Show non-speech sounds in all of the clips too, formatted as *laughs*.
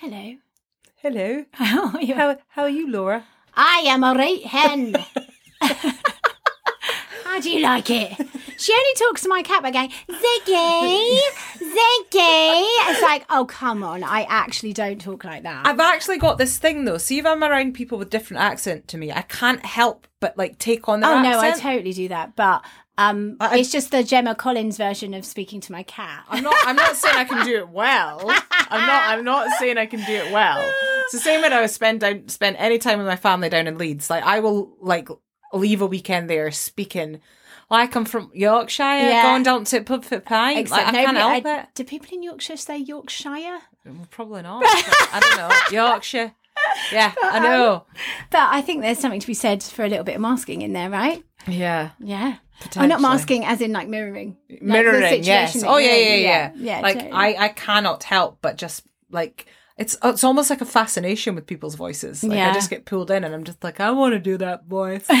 Hello. Hello. *laughs* How are you? How how are you, Laura? I am a right hen. How do you like it? She only talks to my cat by going, Ziggy, Ziggy. It's like, oh, come on. I actually don't talk like that. I've actually got this thing though. See if I'm around people with different accent to me, I can't help but like take on their oh, no, I totally do that. But um, I- it's just the Gemma Collins version of speaking to my cat. I'm not. I'm not saying I can do it well. I'm not. I'm not saying I can do it well. It's the same when I spend down spend any time with my family down in Leeds. Like I will like leave a weekend there speaking. Like I come from Yorkshire, Yeah. going down to pub for pie. Like, I can't help I- it. Do people in Yorkshire say Yorkshire? Well, Probably not. I don't know. *laughs* Yorkshire. *laughs* Yeah, I know. Um, but I think there's something to be said for a little bit of masking in there, right? Yeah. Yeah. Oh, not masking as in like mirroring. Like mirroring yes oh yeah yeah yeah Yeah, like totally. i i cannot help but just like it's it's almost like a fascination with people's voices like Yeah. i just get pulled in and i'm just like i want to do that voice *laughs*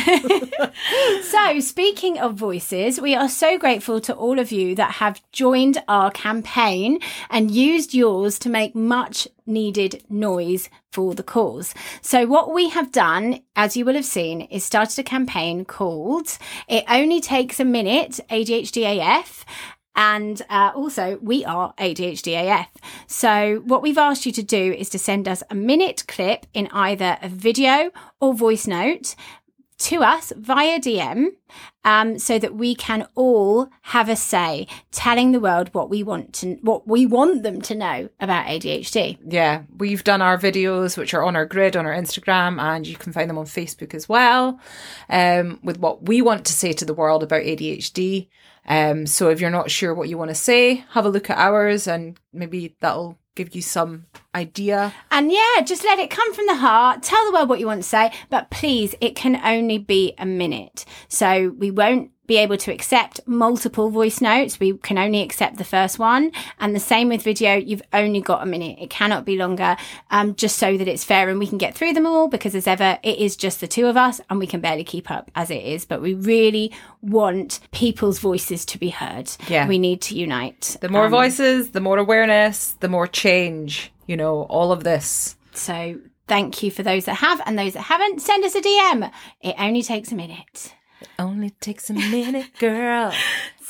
So, speaking of voices, we are so grateful to all of you that have joined our campaign and used yours to make much needed noise for the cause. So, what we have done, as you will have seen, is started a campaign called It Only Takes a Minute ADHD AF. And uh, also, we are ADHD AF. So, what we've asked you to do is to send us a minute clip in either a video or voice note to us via DM um, so that we can all have a say telling the world what we want to what we want them to know about ADHD. yeah we've done our videos which are on our grid on our instagram and you can find them on facebook as well um with what we want to say to the world about adhd um so if you're not sure what you want to say have a look at ours and maybe that'll give you some idea And yeah, just let it come from the heart. Tell the world what you want to say, but please, it can only be a minute. So we won't be able to accept multiple voice notes. We can only accept the first one. And the same with video. You've only got a minute. It cannot be longer, um, just so that it's fair and we can get through them all because as ever, it is just the two of us and we can barely keep up as it is. But we really want people's voices to be heard. Yeah. We need to unite. The more Um, voices, the more awareness, the more change, you know, all of this. So thank you for those that have and those that haven't. Send us a DM. It only takes a minute. It only takes a minute, girl. *laughs*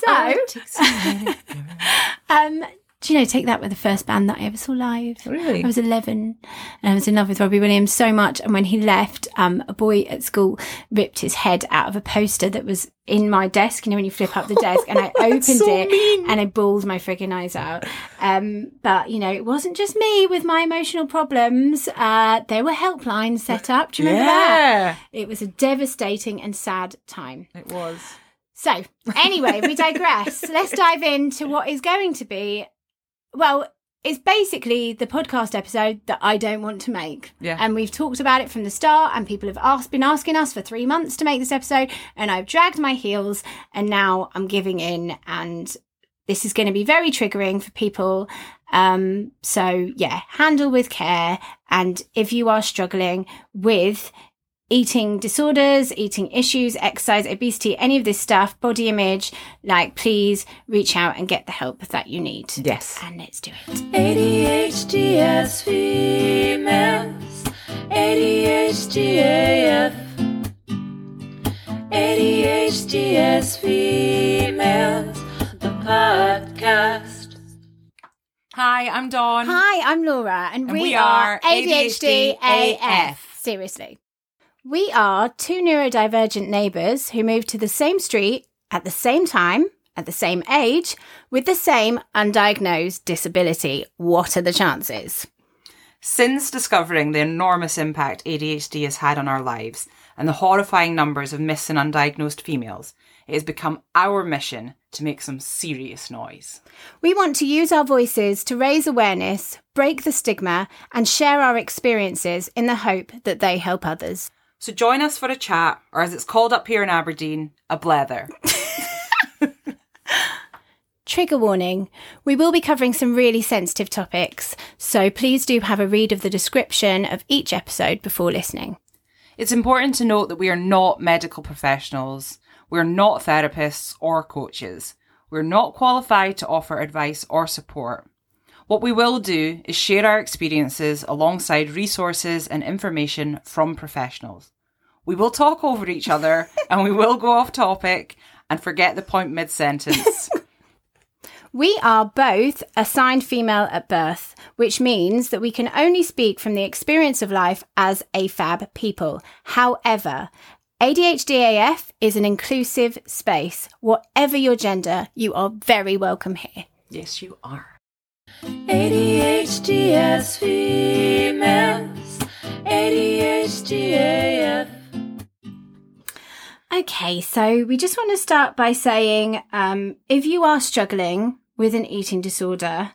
So, Only takes a minute. *laughs* um, do you know, take that with the first band that I ever saw live. Really? I was 11 and I was in love with Robbie Williams so much. And when he left, um, a boy at school ripped his head out of a poster that was in my desk. You know, when you flip up the desk and I *laughs* opened so it mean. and I bawled my frigging eyes out. Um, but you know, it wasn't just me with my emotional problems. Uh, there were helplines set up. Do you remember that? It was a devastating and sad time. it was. So, anyway, we digress. *laughs* Let's dive into what is going to be, well, it's basically the podcast episode that I don't want to make. Yeah. And we've talked about it from the start, and people have asked, been asking us for three months to make this episode, and I've dragged my heels, and now I'm giving in, and this is going to be very triggering for people. Um, so yeah, handle with care. And if you are struggling with eating disorders, eating issues, exercise, obesity, any of this stuff, body image, like please reach out and get the help that you need. Yes. And let's do it. ADHD as females, ADHD AF, ADHD as females, the podcast. Hi, I'm Dawn. Hi, I'm Laura, and, And we, we are are ADHD, ADHD AF. Seriously. We are two neurodivergent neighbours who moved to the same street at the same time, at the same age, with the same undiagnosed disability. What are the chances? Since discovering the enormous impact ADHD has had on our lives and the horrifying numbers of missing undiagnosed females, it has become our mission to make some serious noise. We want to use our voices to raise awareness, break the stigma, and share our experiences in the hope that they help others. So join us for a chat, or as it's called up here in Aberdeen, a blether. *laughs* Trigger warning we will be covering some really sensitive topics, so please do have a read of the description of each episode before listening. It's important to note that we are not medical professionals, we're not therapists or coaches, we're not qualified to offer advice or support. What we will do is share our experiences alongside resources and information from professionals. We will talk over each other *laughs* and we will go off topic and forget the point mid sentence. *laughs* We are both assigned female at birth, which means that we can only speak from the experience of life as AFAB people. However, ADHDAF is an inclusive space. Whatever your gender, you are very welcome here. yes, you are. ADHD as females, ADHD AF. Okay, so we just want to start by saying um, if you are struggling with an eating disorder,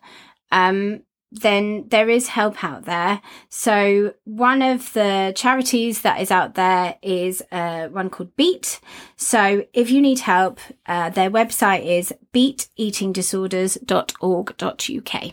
um, then there is help out there. So one of the charities that is out there is uh, one called Beat. So if you need help, uh, their website is beateatingdisorders.org.uk.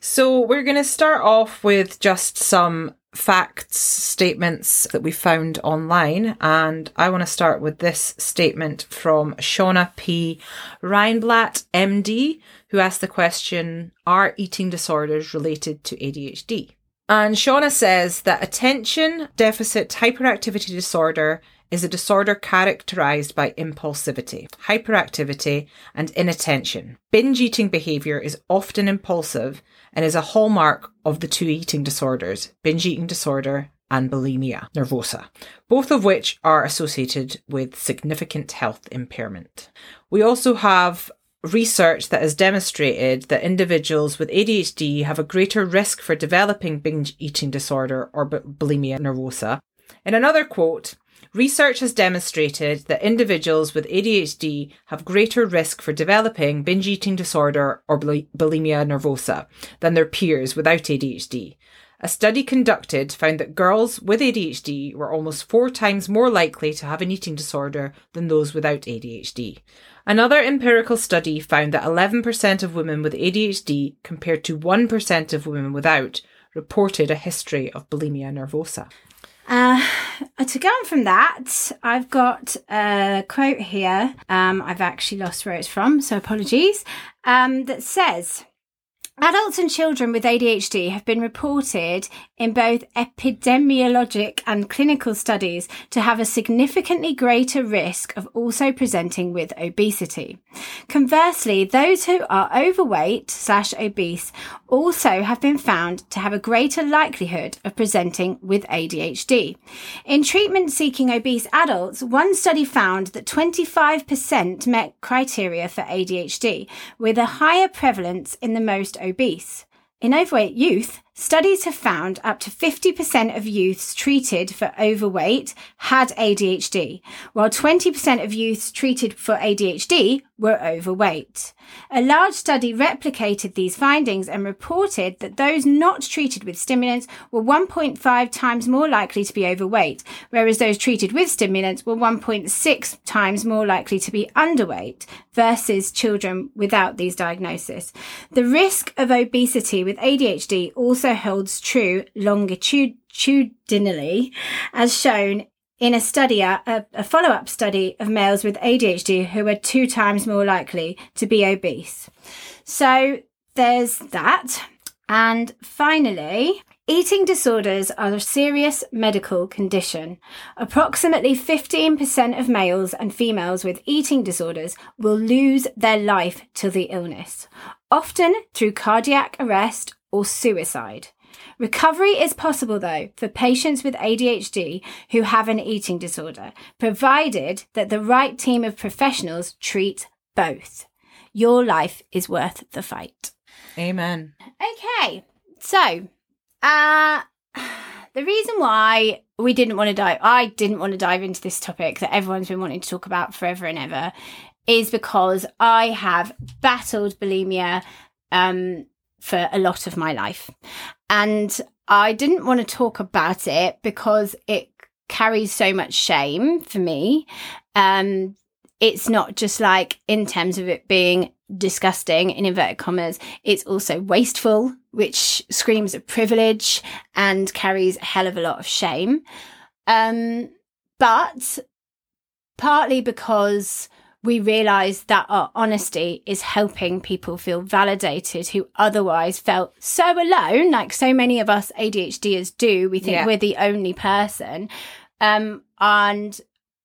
So we're going to start off with just some facts, statements that we found online. And I want to start with this statement from Shauna P. Reinblatt, MD, who asked the question Are eating disorders related to ADHD? And Shauna says that attention deficit hyperactivity disorder is a disorder characterized by impulsivity, hyperactivity, and inattention. Binge eating behavior is often impulsive and is a hallmark of the two eating disorders, binge eating disorder and bulimia nervosa, both of which are associated with significant health impairment. We also have research that has demonstrated that individuals with ADHD have a greater risk for developing binge eating disorder or bulimia nervosa. In another quote, Research has demonstrated that individuals with ADHD have greater risk for developing binge eating disorder or bul- bulimia nervosa than their peers without ADHD. A study conducted found that girls with ADHD were almost four times more likely to have an eating disorder than those without ADHD. Another empirical study found that 11% of women with ADHD compared to 1% of women without reported a history of bulimia nervosa. Uh, to go on from that, I've got a quote here. Um, I've actually lost where it's from, so apologies. Um, that says, Adults and children with ADHD have been reported in both epidemiologic and clinical studies to have a significantly greater risk of also presenting with obesity. Conversely, those who are overweight slash obese also have been found to have a greater likelihood of presenting with ADHD. In treatment seeking obese adults, one study found that 25% met criteria for ADHD, with a higher prevalence in the most obese. In overweight youth, studies have found up to 50% of youths treated for overweight had ADHD, while 20% of youths treated for ADHD were overweight. A large study replicated these findings and reported that those not treated with stimulants were 1.5 times more likely to be overweight, whereas those treated with stimulants were 1.6 times more likely to be underweight versus children without these diagnoses. The risk of obesity with ADHD also holds true longitudinally, as shown in a study, a, a follow up study of males with ADHD who are two times more likely to be obese. So there's that. And finally, eating disorders are a serious medical condition. Approximately 15% of males and females with eating disorders will lose their life to the illness, often through cardiac arrest or suicide. Recovery is possible though for patients with ADHD who have an eating disorder, provided that the right team of professionals treat both. Your life is worth the fight. Amen. Okay, so uh the reason why we didn't want to dive I didn't want to dive into this topic that everyone's been wanting to talk about forever and ever is because I have battled bulimia um for a lot of my life. And I didn't want to talk about it because it carries so much shame for me. Um it's not just like in terms of it being disgusting in inverted commas it's also wasteful which screams of privilege and carries a hell of a lot of shame um but partly because we realize that our honesty is helping people feel validated who otherwise felt so alone, like so many of us ADHDers do. We think Yeah. we're the only person. Um, and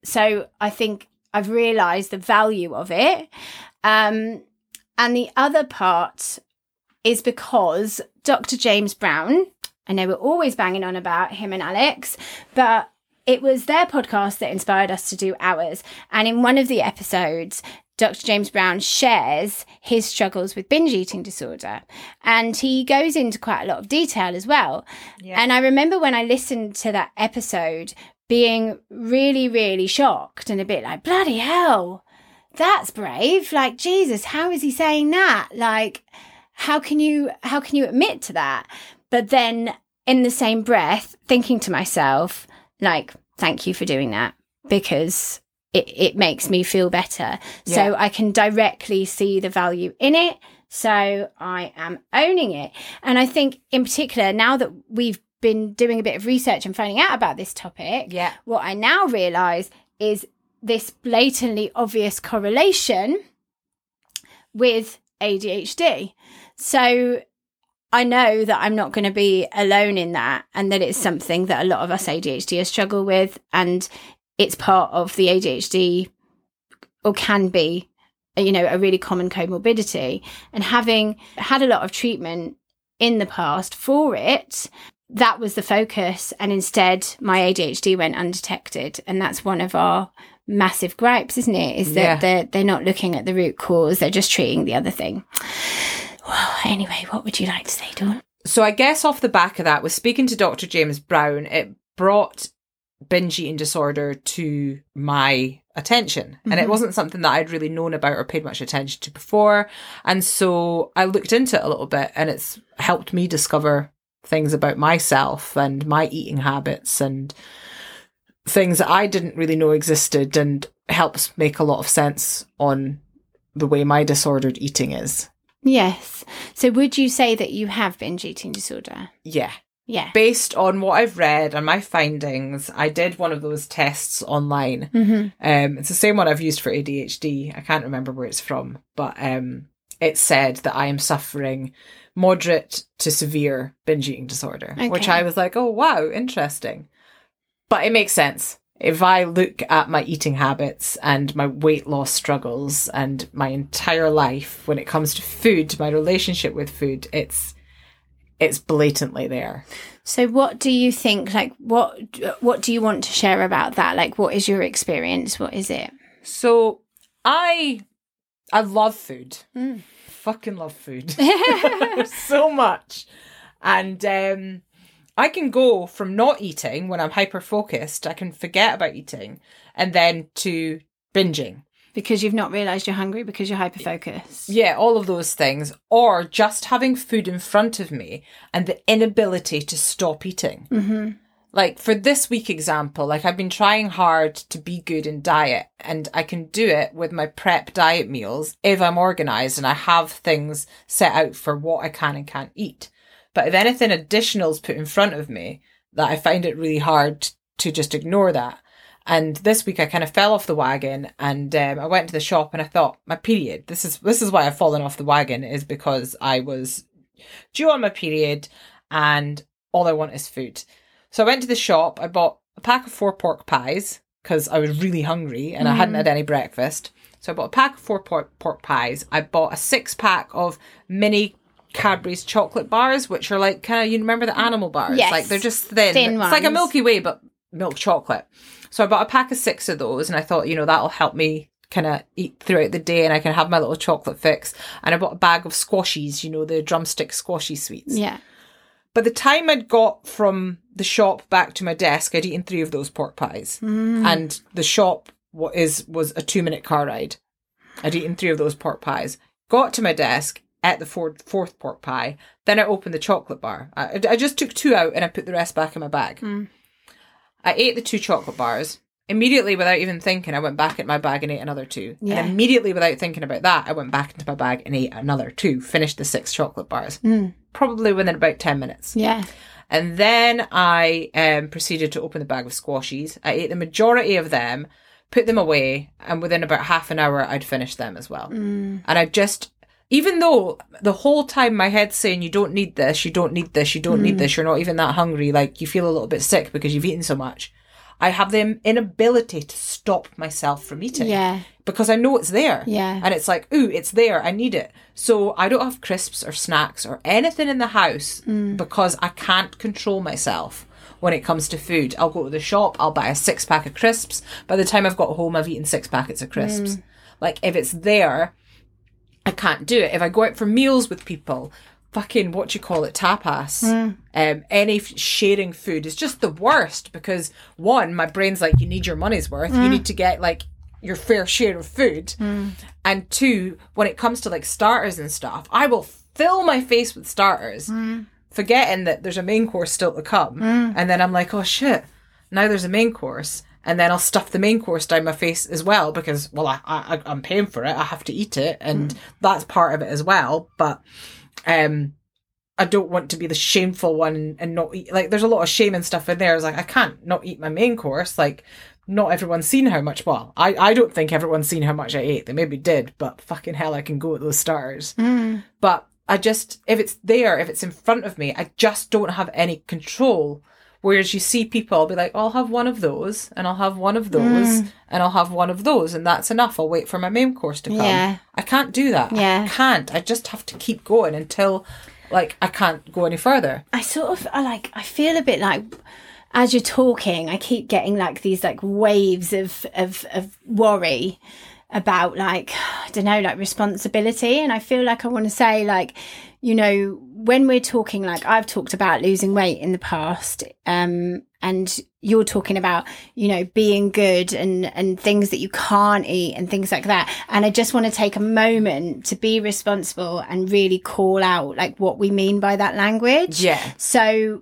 so I think I've realized the value of it. Um, and the other part is because Dr. James Brown, I know we're always banging on about him and Alex, but it was their podcast that inspired us to do ours. And in one of the episodes, Dr. James Brown shares his struggles with binge eating disorder. And he goes into quite a lot of detail as well. And I remember when I listened to that episode being really, really shocked and a bit like, bloody hell, that's brave. Like, Jesus, how is he saying that? Like, how can you how can you admit to that? But then in the same breath, thinking to myself, like, thank you for doing that because it, it makes me feel better. So I can directly see the value in it. So I am owning it. And I think in particular, now that we've been doing a bit of research and finding out about this topic, Yeah. what I now realize is this blatantly obvious correlation with ADHD. So I know that I'm not going to be alone in that and that it's something that a lot of us ADHDers struggle with and it's part of the ADHD or can be you know a really common comorbidity. And having had a lot of treatment in the past for it that was the focus and instead my ADHD went undetected and that's one of our massive gripes isn't it? Is that Yeah. they're they're not looking at the root cause they're just treating the other thing well anyway what would you like to say Dawn So I guess off the back of that, with speaking to Dr. James Brown, it brought binge eating disorder to my attention. And it mm-hmm. wasn't something that I'd really known about or paid much attention to before. And so I looked into it a little bit and it's helped me discover things about myself and my eating habits and things that I didn't really know existed and helps make a lot of sense on the way my disordered eating is. Yes so would you say that you have binge eating disorder Yeah. yeah based on what I've read and my findings, I did one of those tests online. mm-hmm. Um, it's the same one I've used for ADHD. I can't remember where it's from, but um, it said that I am suffering moderate to severe binge eating disorder, which I was like, oh, wow, interesting. But it makes sense. If I look at my eating habits and my weight loss struggles and my entire life when it comes to food, my relationship with food, it's it's blatantly there. So what do you think like what what do you want to share about that? Like what is your experience? What is it? So I I love food. Mm. Fucking love food. *laughs* *laughs* so much. And um I can go from not eating when I'm hyper focused, I can forget about eating, and then to binging. Because you've not realized you're hungry because you're hyper focused. Yeah, all of those things. Or just having food in front of me and the inability to stop eating. Mm-hmm. like for this week example like i've been trying hard to be good in diet and i can do it with my prep diet meals if i'm organized and i have things set out for what i can and can't eat but if anything additional is put in front of me that i find it really hard to just ignore that and this week i kind of fell off the wagon and um, i went to the shop and i thought my period this is this is why i've fallen off the wagon is because i was due on my period and all i want is food so I went to the shop. I bought a pack of four pork pies because I was really hungry and I hadn't had any breakfast. So I bought a pack of four pork, pork pies. I bought a six pack of mini Cadbury's chocolate bars, which are like kind of you remember the animal bars? Yes. Like they're just thin. Thin it's like a. Milky Way, but milk chocolate. So I bought a pack of six of those, and I thought, you know, that'll help me kind of eat throughout the day, and I can have my little chocolate fix. And I bought a bag of squashies, you know, the drumstick squashy sweets. Yeah. By the time I'd got from the shop back to my desk, I'd eaten three of those pork pies, mm. and the shop what is was a two minute car ride. I'd eaten three of those pork pies. Got to my desk, ate the fourth, fourth pork pie. Then I opened the chocolate bar. I, I just took two out and I put the rest back in my bag. I ate the two chocolate bars. Immediately, without even thinking, I went back into my bag and ate another two. Yeah. And immediately, without thinking about that, I went back into my bag and ate another two. Finished the six chocolate bars. Probably within about 10 minutes. Yeah. And then I um, proceeded to open the bag of squashies. I ate the majority of them, put them away, and within about half an hour, I'd finish them as well. Mm. And I just, even though the whole time my head's saying, you don't need this, you don't need this, you don't Mm. need this, you're not even that hungry, like you feel a little bit sick because you've eaten so much. I have the inability to stop myself from eating Yeah. because I know it's there. Yeah. And it's like, ooh, it's there. I need it. So I don't have crisps or snacks or anything in the house Mm. because I can't control myself when it comes to food. I'll go to the shop, I'll buy a six pack of crisps. By the time I've got home, I've eaten six packets of crisps. Mm. Like, if it's there, I can't do it. If I go out for meals with people, fucking what you call it, tapas, hmm. um, any f- sharing food is just the worst because one, my brain's like, you need your money's worth. You hmm. need to get like your fair share of food. Hmm. And two, when it comes to like starters and stuff, I will fill my face with starters, forgetting that there's a main course still to come. And then I'm like, oh shit, now there's a main course. And then I'll stuff the main course down my face as well because, well, I, I, I'm paying for it. I have to eat it. And that's part of it as well. But, um, I don't want to be the shameful one and not eat. Like, there's a lot of shame and stuff in there. It's like, I can't not eat my main course. Like, not everyone's seen how much. Well, I, I don't think everyone's seen how much I ate. They maybe did, but fucking hell, I can go at those stars. But I just, if it's there, if it's in front of me, I just don't have any control. Whereas you see people I'll be like, I'll have one of those, and I'll have one of those, mm. and I'll have one of those, and that's enough. I'll wait for my main course to come. Yeah. I can't do that. Yeah. I can't. I just have to keep going until, like, I can't go any further. I sort of I like I feel a bit like as you're talking, I keep getting like these like waves of of of worry about like *sighs* I don't know like responsibility and I feel like I want to say like you know when we're talking like I've talked about losing weight in the past um and you're talking about you know being good and and things that you can't eat and things like that and I just want to take a moment to be responsible and really call out like what we mean by that language Yeah. so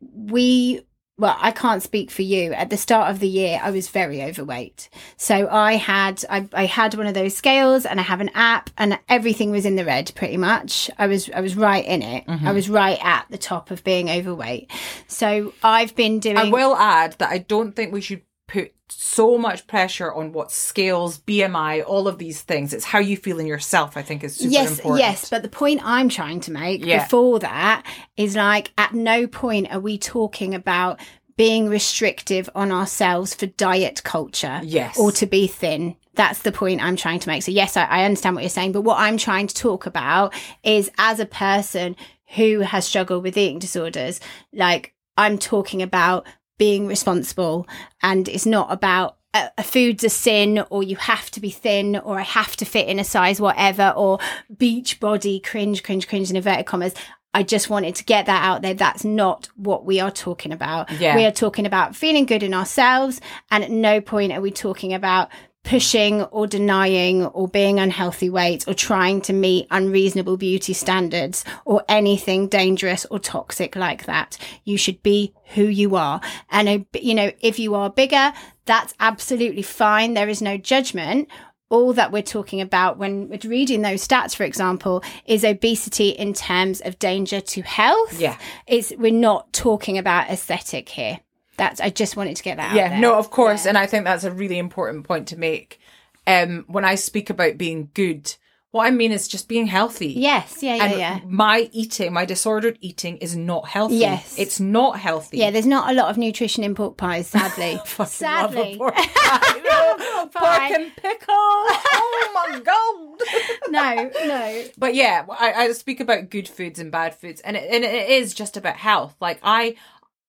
we well, I can't speak for you. At the start of the year, I was very overweight. So I had I, I had one of those scales and I have an app and everything was in the red pretty much. I was I was right in it. I mm-hmm. was right at the top of being overweight. So I've been doing I will add that I don't think we should put so much pressure on what scales, BMI, all of these things. It's how you feel in yourself, I think, is super yes, important. yes, but the point I'm trying to make Yeah. before that is like at no point are we talking about being restrictive on ourselves for diet culture Yes. or to be thin. That's the point I'm trying to make. So yes, I, I understand what you're saying, but what I'm trying to talk about is as a person who has struggled with eating disorders, like I'm talking about being responsible and it's not about a, a food's a sin or you have to be thin or I have to fit in a size whatever or beach body cringe cringe cringe in inverted commas I just wanted to get that out there. That's not what we are talking about. Yeah. We are talking about feeling good in ourselves. And at no point are we talking about pushing or denying or being unhealthy weight or trying to meet unreasonable beauty standards or anything dangerous or toxic like that. You should be who you are. And, uh, you know, if you are bigger, that's absolutely fine. There is no judgment all that we're talking about when we're reading those stats, for example, is obesity in terms of danger to health. Yeah. It's we're not talking about aesthetic here. That's I just wanted to get that Yeah, no, of course. And I think that's a really important point to make. Um, when I speak about being good, what I mean is just being healthy. Yes, yeah, yeah, and yeah. my eating, my disordered eating is not healthy. Yes. It's not healthy. Yeah, there's not a lot of nutrition in pork pies, sadly. *laughs* Fucking love a sadly. pork *laughs* pie. Pork pork and pickle. Oh my god. *laughs* no, no. But yeah, I, I speak about good foods and bad foods, and it, and it is just about health. Like I,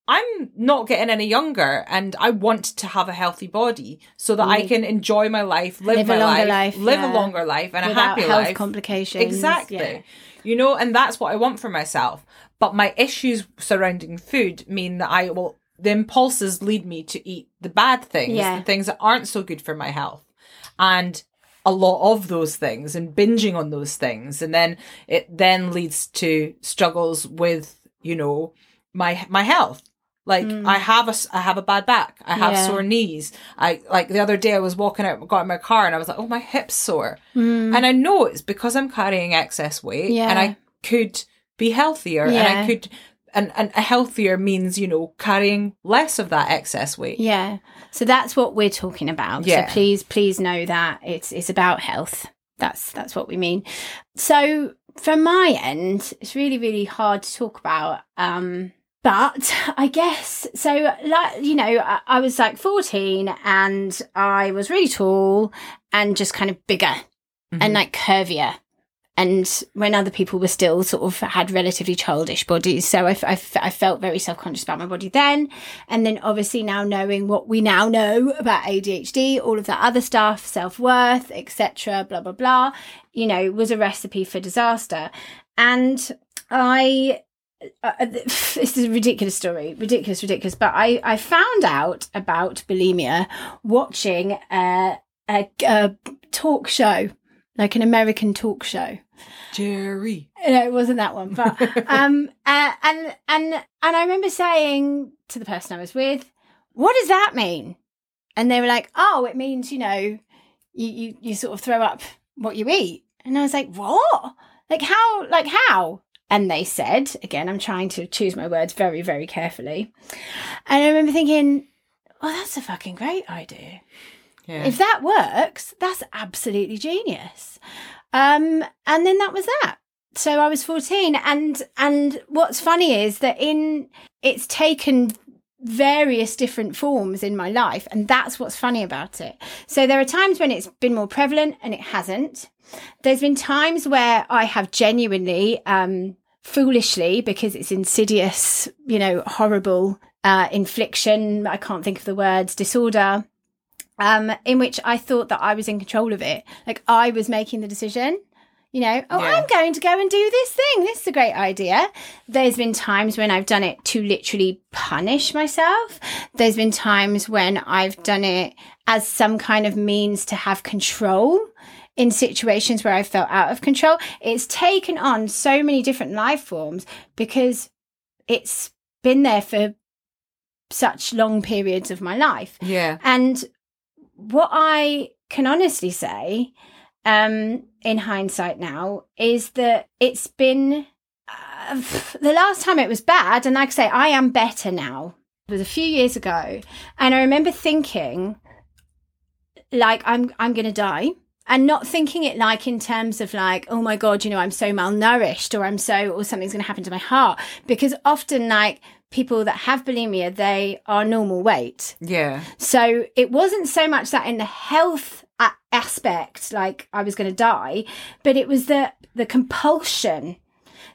I'm not getting any younger, and I want to have a healthy body so that I mm. can enjoy my life, live, Live a my longer life, life, live yeah. a longer life, and Without a happy health life. complications. Exactly. Yeah. You know, and that's what I want for myself. But my issues surrounding food mean that I will. The impulses lead me to eat the bad things, Yeah. the things that aren't so good for my health, and a lot of those things, and binging on those things, and then it then leads to struggles with you know my my health. Like I have a I have a bad back. I have Mm. Yeah. sore knees. I like the other day I was walking out, got in my car, and I was like, "Oh, my hips sore," Mm. and I know it's because I'm carrying excess weight, Yeah. and I could be healthier, and I could and, and a healthier means, you know, carrying less of that excess weight. Yeah. So that's what we're talking about. Yeah. So please, please know that it's it's about health. That's that's what we mean. So from my end, it's really, really hard to talk about. Um but *laughs* I guess so like you know, I, I was like 14 and I was really tall and just kind of bigger and mm-hmm. like curvier. And when other people were still sort of had relatively childish bodies so I, f- I f- I felt very self-conscious about my body then. And then obviously now knowing what we now know about adhd all of that other stuff self-worth etc blah blah blah you know was a recipe for disaster. And i uh, *laughs* this is a ridiculous story ridiculous ridiculous but i i found out about bulimia watching uh, a, a talk show like an american talk show Jerry. no, it wasn't that one, but *laughs* um, uh, and and and I remember saying to the person I was with, "What does that mean?" And they were like, "Oh, it means you know, you you you sort of throw up what you eat." And I was like, "What? Like how? Like how?" And they said, again, I'm trying to choose my words very very carefully, and I remember thinking, "Well, that's a fucking great idea." Yeah. If that works, that's absolutely genius. Um, and then that was that. So I was 14 and and what's funny is that in it's taken various different forms in my life and that's what's funny about it. So there are times when it's been more prevalent and it hasn't. There's been times where I have genuinely um foolishly because it's insidious, you know, horrible uh infliction, I can't think of the words, disorder um, in which I thought that I was in control of it. Like I was making the decision. You know, oh, Yeah. I'm going to go and do this thing. This is a great idea. There's been times when I've done it to literally punish myself. There's been times when I've done it as some kind of means to have control in situations where I felt out of control. It's taken on so many different life forms because it's been there for such long periods of my life. Yeah. And what I can honestly say, um, in hindsight now, is that it's been uh, *laughs* the last time it was bad, and like I say, I am better now. It was a few years ago, and I remember thinking, like, I'm I'm gonna die. And not thinking it like in terms of like, oh my God, you know, I'm so malnourished or I'm so, or something's going to happen to my heart. Because often, like, people that have bulimia, they are normal weight. Yeah. So it wasn't so much that in the health aspect, like I was going to die, but it was the the compulsion,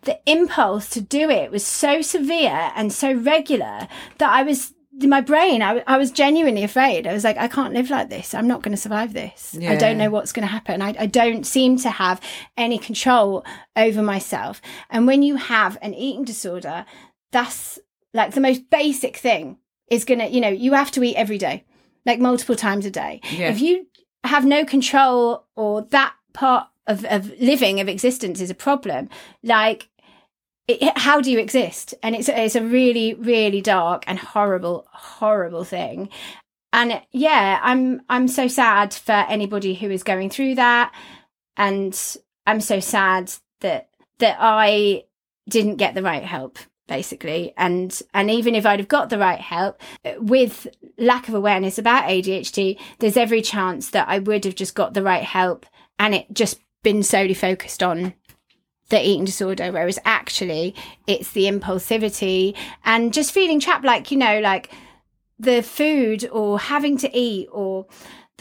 the impulse to do it was so severe and so regular that I was in my brain. I, I was genuinely afraid. I was like, I can't live like this. I'm not going to survive this. I don't know what's going to happen. I, I don't seem to have any control over myself. And when you have an eating disorder, that's like the most basic thing is going to, you know, you have to eat every day, like multiple times a day. Yeah. If you have no control or that part of, of living, of existence is a problem, like, it, how do you exist? And it's it's a really really dark and horrible horrible thing. And yeah, I'm I'm so sad for anybody who is going through that, and I'm so sad that that I didn't get the right help basically. And and even if I'd have got the right help with lack of awareness about ADHD there's every chance that I would have just got the right help and it just been solely focused on the eating disorder whereas actually it's the impulsivity and just feeling trapped like you know like the food or having to eat or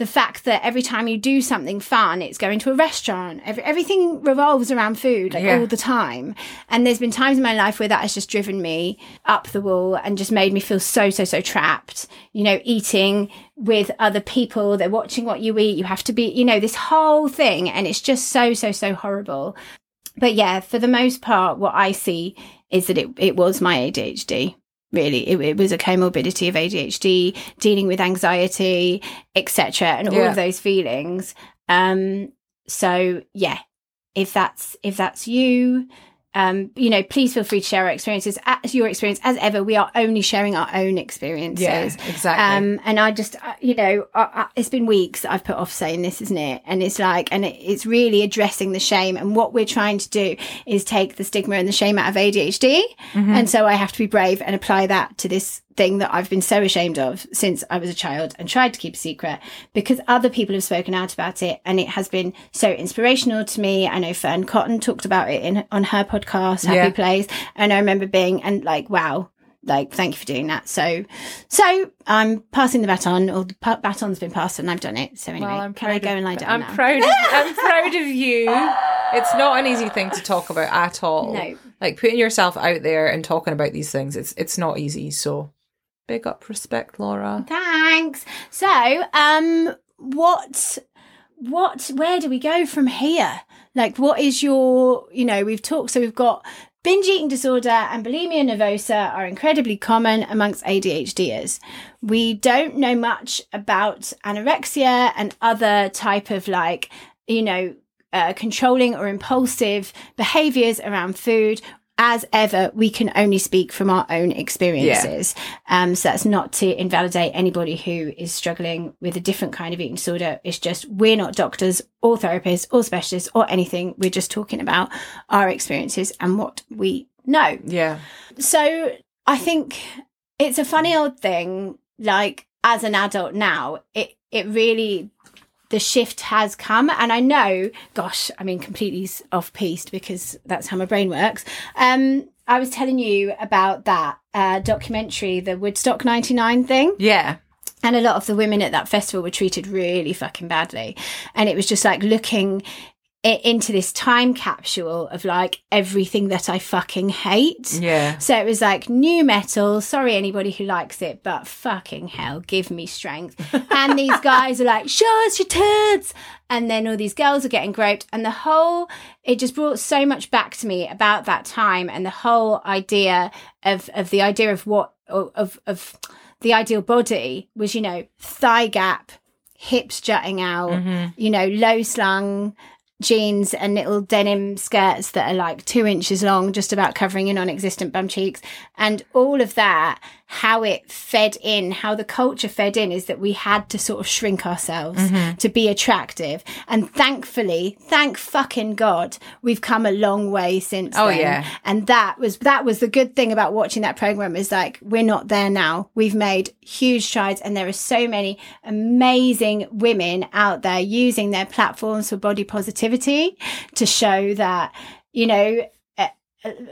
the fact that every time you do something fun, it's going to a restaurant. Every, everything revolves around food like Yeah. all the time. And there's been times in my life where that has just driven me up the wall and just made me feel so, so, so trapped. You know, eating with other people, they're watching what you eat. You have to be, you know, this whole thing. And it's just so, so, so horrible. But yeah, for the most part, what I see is that it, it was my ADHD really it, it was a comorbidity of adhd dealing with anxiety etc and all Yeah. of those feelings um so yeah if that's if that's you um, you know, please feel free to share our experiences. As your experience, as ever, we are only sharing our own experiences. Yeah, exactly. Um, and I just, uh, you know, uh, uh, it's been weeks I've put off saying this, isn't it? And it's like, and it, it's really addressing the shame. And what we're trying to do is take the stigma and the shame out of ADHD. Mm-hmm. And so I have to be brave and apply that to this thing that I've been so ashamed of since I was a child and tried to keep a secret because other people have spoken out about it and it has been so inspirational to me. I know Fearne Cotton talked about it in on her podcast, Happy Yeah. Place. And I remember being and like, wow, like thank you for doing that. So so I'm passing the baton or the baton's been passed and I've done it. So anyway, Well, can I go of- and lie down I'm now? proud. Of, I'm *laughs* proud of you. It's not an easy thing to talk about at all. No. Like putting yourself out there and talking about these things, it's it's not easy. So, big up, respect, Laura. Thanks. So, um, what, what, where do we go from here? Like, what is your, you know, we've talked, so we've got binge eating disorder and bulimia nervosa are incredibly common amongst ADHDers. We don't know much about anorexia and other type of like, you know, uh, controlling or impulsive behaviors around food. As ever, we can only speak from our own experiences. Um, so that's not to invalidate anybody who is struggling with a different kind of eating disorder. It's just we're not doctors or therapists or specialists or anything. We're just talking about our experiences and what we know. Yeah, So I think it's a funny old thing. Like as an adult now, it it really the shift has come, and I know, gosh, I mean, completely off piste because that's how my brain works. Um, I was telling you about that uh, documentary, the Woodstock '99 thing. yeah, And a lot of the women at that festival were treated really fucking badly. And it was just like looking into this time capsule of like everything that I fucking hate. yeah. So it was like nu metal. Sorry, anybody who likes it, but fucking hell, give me strength. *laughs* And these guys are like, show us your tits. And then all these girls are getting groped. And the whole, it just brought so much back to me about that time and the whole idea of, of the idea of what, of, of the ideal body was, you know, thigh gap, hips jutting out, mm-hmm. you know, low slung jeans and little denim skirts that are like two inches long, just about covering your non-existent bum cheeks, and all of that. How it fed in, how the culture fed in, is that we had to sort of shrink ourselves mm-hmm. to be attractive. And thankfully, thank fucking God, we've come a long way since. Oh, then. yeah. And that was that was the good thing about watching that program is like we're not there now. We've made huge strides, and there are so many amazing women out there using their platforms for body positivity to show that you know.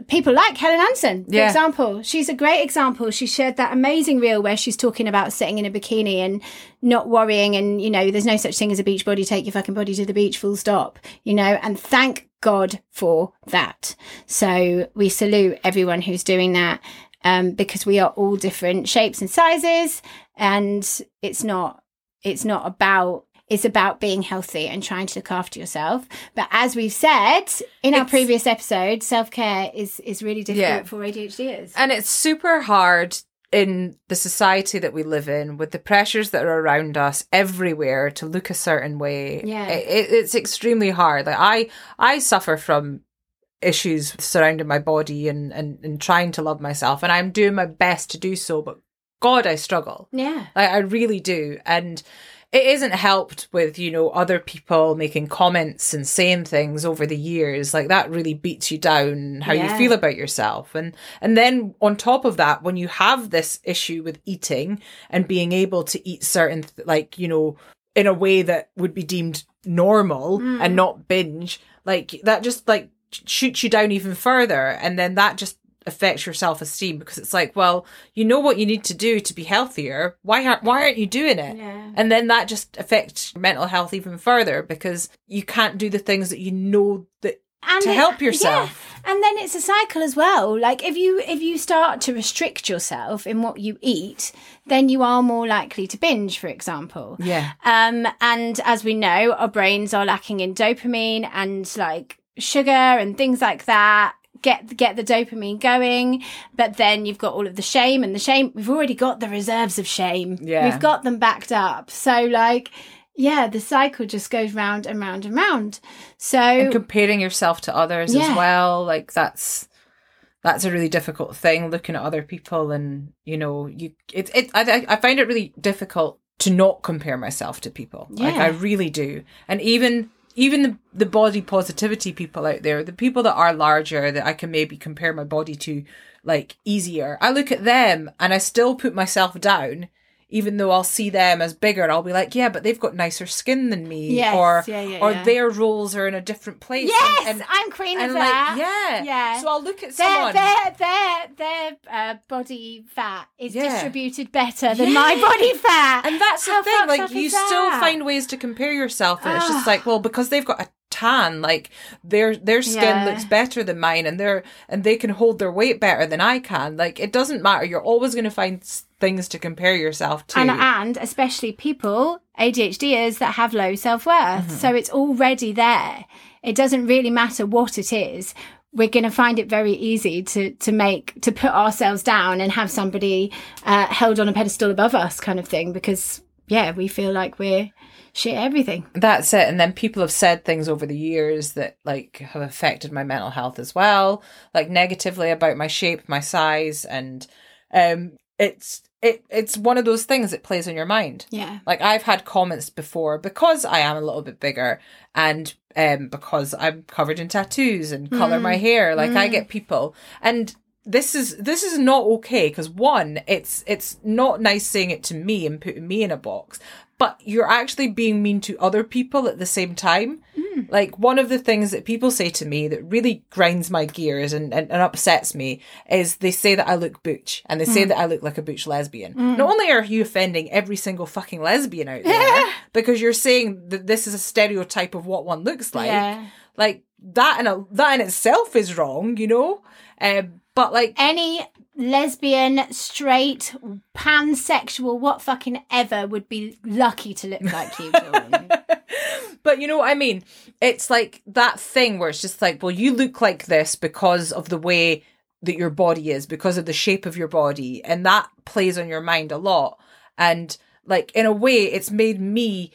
People like Helen Hansen, for Yeah. example. She's a great example. She shared that amazing reel where she's talking about sitting in a bikini and not worrying. And, you know, there's no such thing as a beach body. Take your fucking body to the beach, full stop, you know, and thank God for that. So we salute everyone who's doing that um, because we are all different shapes and sizes. And it's not, it's not about, it's about being healthy and trying to look after yourself. But as we've said in our It's- previous episode, self care is, is really difficult Yeah. for ADHDers. And it's super hard in the society that we live in with the pressures that are around us everywhere to look a certain way. Yeah. It, it- it's extremely hard. Like I, I suffer from issues surrounding my body and, and, and trying to love myself and I'm doing my best to do so, but God, I struggle. yeah. Like, I really do. And it isn't helped with, you know, other people making comments and saying things over the years. Like that really beats you down how Yeah. you feel about yourself. And and then on top of that, when you have this issue with eating and being able to eat certain th- like, you know, in a way that would be deemed normal and hmm. not binge, like that just like shoots you down even further. And then that just affects your self-esteem because it's like well you know what you need to do to be healthier why aren't why aren't you doing it Yeah. and then that just affects mental health even further because you can't do the things that you know that and to it- help yourself. yeah. and then it's a cycle as well like if you if you start to restrict yourself in what you eat then you are more likely to binge for example yeah um and as we know our brains are lacking in dopamine and like sugar and things like that get get the dopamine going but then you've got all of the shame and the shame we've already got the reserves of shame Yeah. we've got them backed up so like yeah, the cycle just goes round and round and round. So and comparing yourself to others Yeah. as well like that's that's a really difficult thing looking at other people and you know you it, it I, I find it really difficult to not compare myself to people like Yeah. i really do and even even the, the body positivity people out there the people that are larger that i can maybe compare my body to like easier. I look at them and i still put myself down even though I'll see them as bigger, I'll be like, yeah, but they've got nicer skin than me, Yes, or yeah, yeah, or yeah. their roles are in a different place. and- yes, and, I'm queen and of like that. yeah yeah. so i'll look at their someone their their their uh, body fat is distributed better than my body fat, and that's How the thing like you still find ways to compare yourself and it's just like well because they've got a tan like their their skin Yeah. looks better than mine and they're and they can hold their weight better than i can like it doesn't matter you're always going to find things to compare yourself to and and especially people ADHDers that have low self worth. Mm-hmm. So it's already there. It doesn't really matter what it is. We're going to find it very easy to to make to put ourselves down and have somebody uh, held on a pedestal above us, kind of thing. Because yeah, we feel like we're shit everything. that's it and then people have said things over the years that like have affected my mental health as well like negatively about my shape my size and um it's it it's one of those things that plays on your mind. Yeah. like i've had comments before because i am a little bit bigger and um because i'm covered in tattoos and color my hair. Like i get people. And this is this is not okay because one it's it's not nice saying it to me and putting me in a box but you're actually being mean to other people at the same time like one of the things that people say to me that really grinds my gears and, and, and upsets me is they say that I look butch and they say that I look like a butch lesbian. Not only are you offending every single fucking lesbian out there *laughs* because you're saying that this is a stereotype of what one looks like, Yeah. like that in a, that in itself is wrong, you know. Um, but like Any lesbian, straight, pansexual, what fucking ever would be lucky to look like you, *laughs* But you know what I mean? It's like that thing where it's just like, well, you look like this because of the way that your body is, because of the shape of your body. And that plays on your mind a lot. And like, in a way, it's made me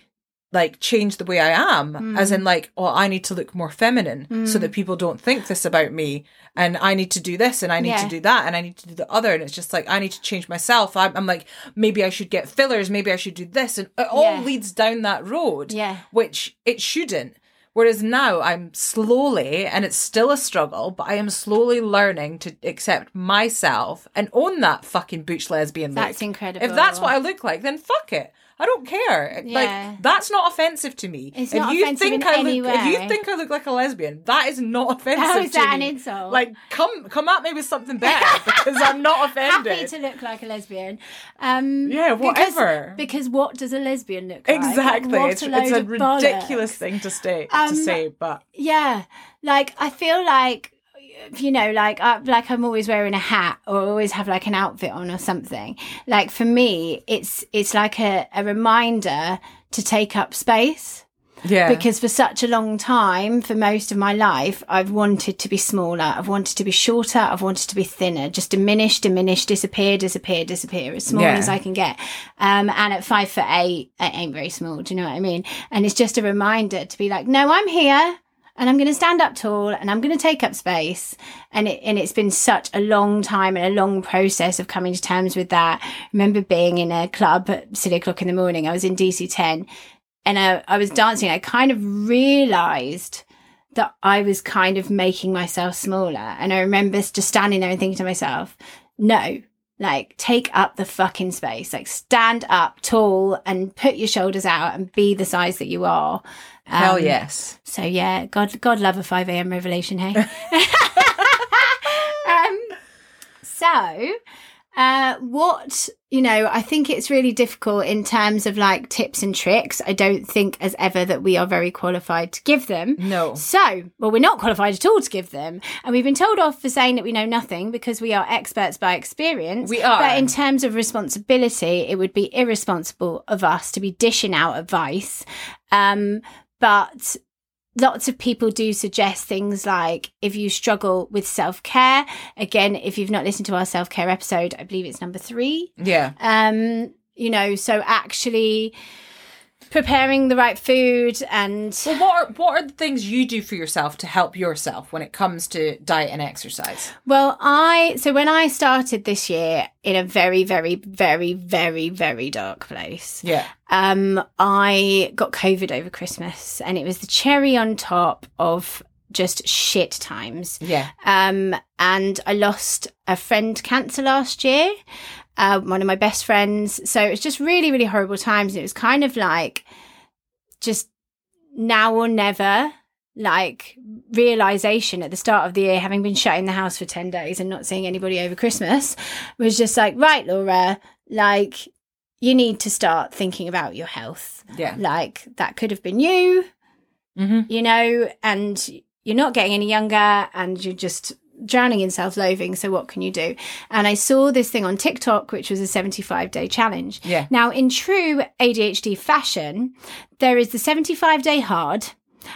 like change the way I am, as in mm. like, oh, I need to look more feminine so that mm. people don't think this about me. And I need to do this and I need Yeah. to do that and I need to do the other. And it's just like, I need to change myself. I'm, I'm like, maybe I should get fillers. Maybe I should do this. And it all Yeah. leads down that road Yeah. which it shouldn't. Whereas now I'm slowly, and it's still a struggle, but I am slowly learning to accept myself and own that fucking butch lesbian look. That's incredible. If that's what I look like, then fuck it. I don't care. Yeah. Like that's not offensive to me. It's if not you offensive think in I any look, if you think I look like a lesbian, that is not offensive. How is to that an me. insult? Like, come come at me with something better *laughs* because I'm not offended. Happy to look like a lesbian. Um, Yeah, whatever. Because, what does a lesbian look like? Exactly. What It's, a it's a of bollocks. ridiculous thing to say Um, to say, but Yeah, like I feel like you know, like I, like I'm always wearing a hat or always have like an outfit on or something. Like for me, it's it's like a, a reminder to take up space. yeah. because for such a long time for most of my life i've wanted to be smaller i've wanted to be shorter i've wanted to be thinner just diminish diminish disappear disappear disappear as small Yeah. as i can get um, and at five foot eight it ain't very small do you know what i mean and it's just a reminder to be like no i'm here and I'm going to stand up tall and I'm going to take up space. And it, and it's been such a long time and a long process of coming to terms with that. I remember being in a club at silly o'clock in the morning. I was in DC 10 and I, I was dancing. I kind of realized that I was kind of making myself smaller. And I remember just standing there and thinking to myself, no, like take up the fucking space, like stand up tall and put your shoulders out and be the size that you are. Hell Um, yes. So yeah, God, God love a 5 a.m. revelation, hey? *laughs* um, so, uh, what, you know, I think it's really difficult in terms of like tips and tricks. I don't think as ever that we are very qualified to give them. No. So, well, we're not qualified at all to give them. And we've been told off for saying that we know nothing because we are experts by experience. We are. But in terms of responsibility, it would be irresponsible of us to be dishing out advice. Um, but lots of people do suggest things like if you struggle with self care, again, if you've not listened to our self care episode, I believe it's number three. Yeah. Um, you know, so actually preparing the right food and Well, what are what are the things you do for yourself to help yourself when it comes to diet and exercise? Well, I so when I started this year in a very, very, very, very, very dark place. Yeah. Um, I got COVID over Christmas, and it was the cherry on top of just shit times. Yeah. Um, and I lost a friend cancer last year, uh, one of my best friends. So it was just really, really horrible times. And it was kind of like just now or never, like realization at the start of the year, having been shut in the house for 10 days and not seeing anybody over Christmas, was just like, right, Laura, like you need to start thinking about your health. Yeah. Like that could have been you Mm-hmm. you know, and you're not getting any younger and you're just drowning in self loathing. So, what can you do? And I saw this thing on TikTok, which was a 75 day challenge. Yeah. Now, in true ADHD fashion, there is the 75 day hard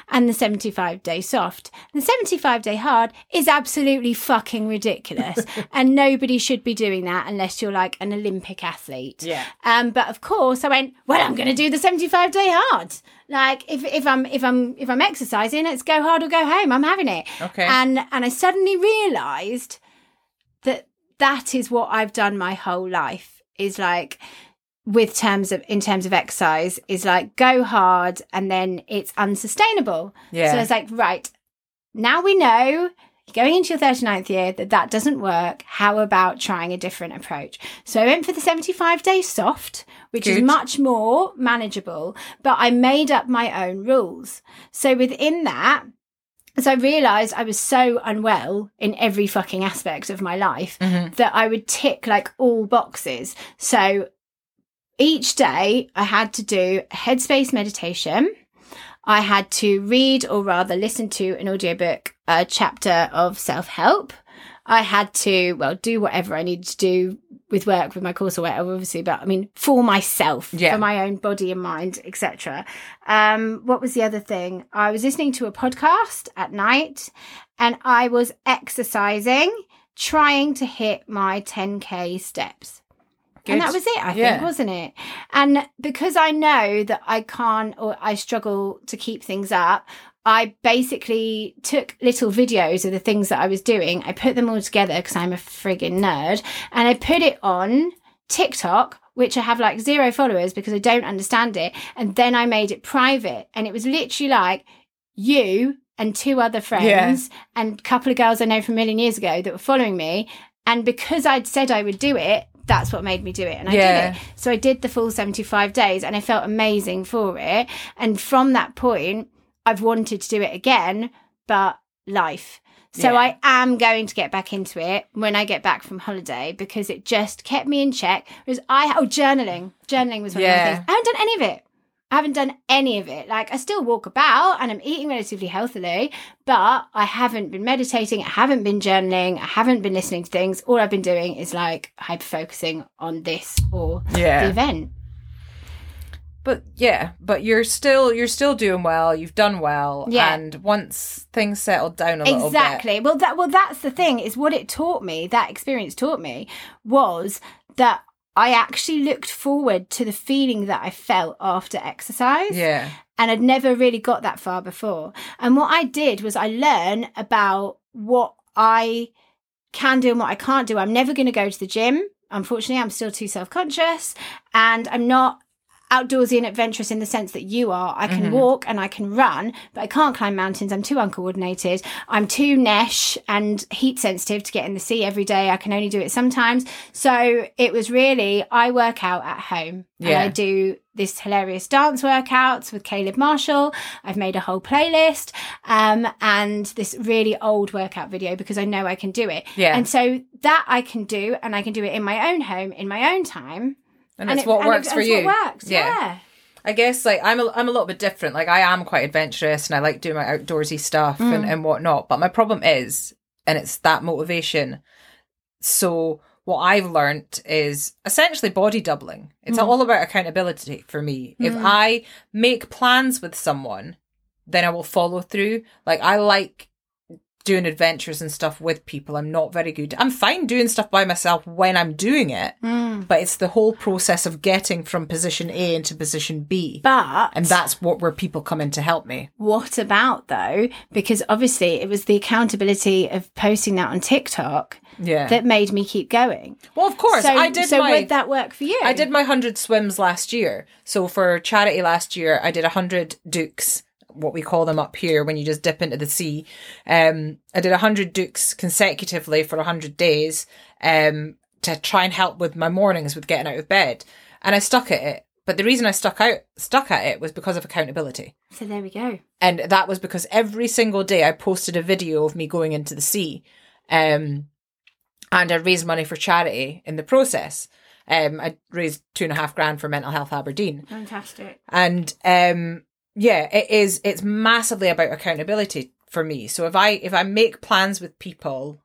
and the 75 day soft. The 75 day hard is absolutely fucking ridiculous. *laughs* and nobody should be doing that unless you're like an Olympic athlete. Yeah. Um, but of course I went, well, I'm gonna do the 75 day hard. Like if, if I'm if I'm if I'm exercising, it's go hard or go home. I'm having it. Okay. And and I suddenly realised that that is what I've done my whole life is like with terms of in terms of exercise is like go hard and then it's unsustainable. Yeah. So it's like right now we know going into your 39th year that that doesn't work. How about trying a different approach? So I went for the 75 day soft, which is much more manageable, but I made up my own rules. So within that, as I realised I was so unwell in every fucking aspect of my life mm-hmm. that I would tick like all boxes. So each day I had to do a headspace meditation. I had to read or rather listen to an audiobook, a chapter of self help. I had to, well, do whatever I needed to do with work, with my course or whatever, obviously, but I mean, for myself, Yeah. for my own body and mind, etc. Um, what was the other thing? I was listening to a podcast at night and I was exercising, trying to hit my 10K steps. And that was it, I Yeah. think, wasn't it? And because I know that I can't or I struggle to keep things up, I basically took little videos of the things that I was doing. I put them all together because I'm a friggin' nerd and I put it on TikTok, which I have like zero followers because I don't understand it. And then I made it private. And it was literally like you and two other friends and a couple of girls I know from a million years ago that were following me. And because I'd said I would do it, that's what made me do it. And I Yeah. did it. So I did the full 75 days and I felt amazing for it. And from that point, I've wanted to do it again, but life. So Yeah. I am going to get back into it when I get back from holiday because it just kept me in check. Whereas I oh journaling, journaling was one of Yeah. my things. I haven't done any of it. I haven't done any of it. Like I still walk about and I'm eating relatively healthily, but I haven't been meditating. I haven't been journaling. I haven't been listening to things. All I've been doing is like hyper focusing on this or Yeah. the event. But yeah, but you're still you're still doing well. You've done well, Yeah. and once things settled down a little bit, exactly well that well that's the thing is what it taught me that experience taught me was that i actually looked forward to the feeling that i felt after exercise. Yeah, and i'd never really got that far before. And what i did was i learned about what i can do and what i can't do. I'm never going to go to the gym. Unfortunately i'm still too self-conscious and i'm not outdoorsy and adventurous in the sense that you are. I can walk and I can run, but I can't climb mountains. I'm too uncoordinated. I'm too nesh and heat sensitive to get in the sea every day. I can only do it sometimes. So it was really, I work out at home and Yeah. I do this hilarious dance workouts with Caleb Marshall. I've made a whole playlist um, and this really old workout video because I know I can do it. Yeah. And so that I can do and I can do it in my own home, in my own time. And, it's it- what and works it- for you. What works, yeah. I guess like I'm a, I'm a little bit different. Like I am quite adventurous and I like doing my outdoorsy stuff and, Mm. and whatnot. But my problem is, and it's that motivation. So what I've learned is essentially body doubling. It's Mm. all about accountability for me. If I make plans with someone, then I will follow through. Like I like doing adventures and stuff with people. I'm not very good. I'm fine doing stuff by myself when I'm doing it, Mm. but it's the whole process of getting from position A into position B. But and that's what where people come in to help me. what about though? Because obviously it was the accountability of posting that on TikTok Yeah. that made me keep going. well, of course, so, I did so my would that work for you? I did my 100 swims last year. So for charity last year, I did 100 dooks, what we call them up here when you just dip into the sea. Um, I did 100 dooks consecutively for 100 days um, to try and help with my mornings with getting out of bed. And I stuck at it. But the reason I stuck out stuck at it was because of accountability. So there we go. And that was because every single day I posted a video of me going into the sea. Um, and I raised money for charity in the process. Um, I raised two and a half grand for Mental Health Aberdeen. Fantastic. And um, yeah, it is. It's massively about accountability for me. So if I if I make plans with people,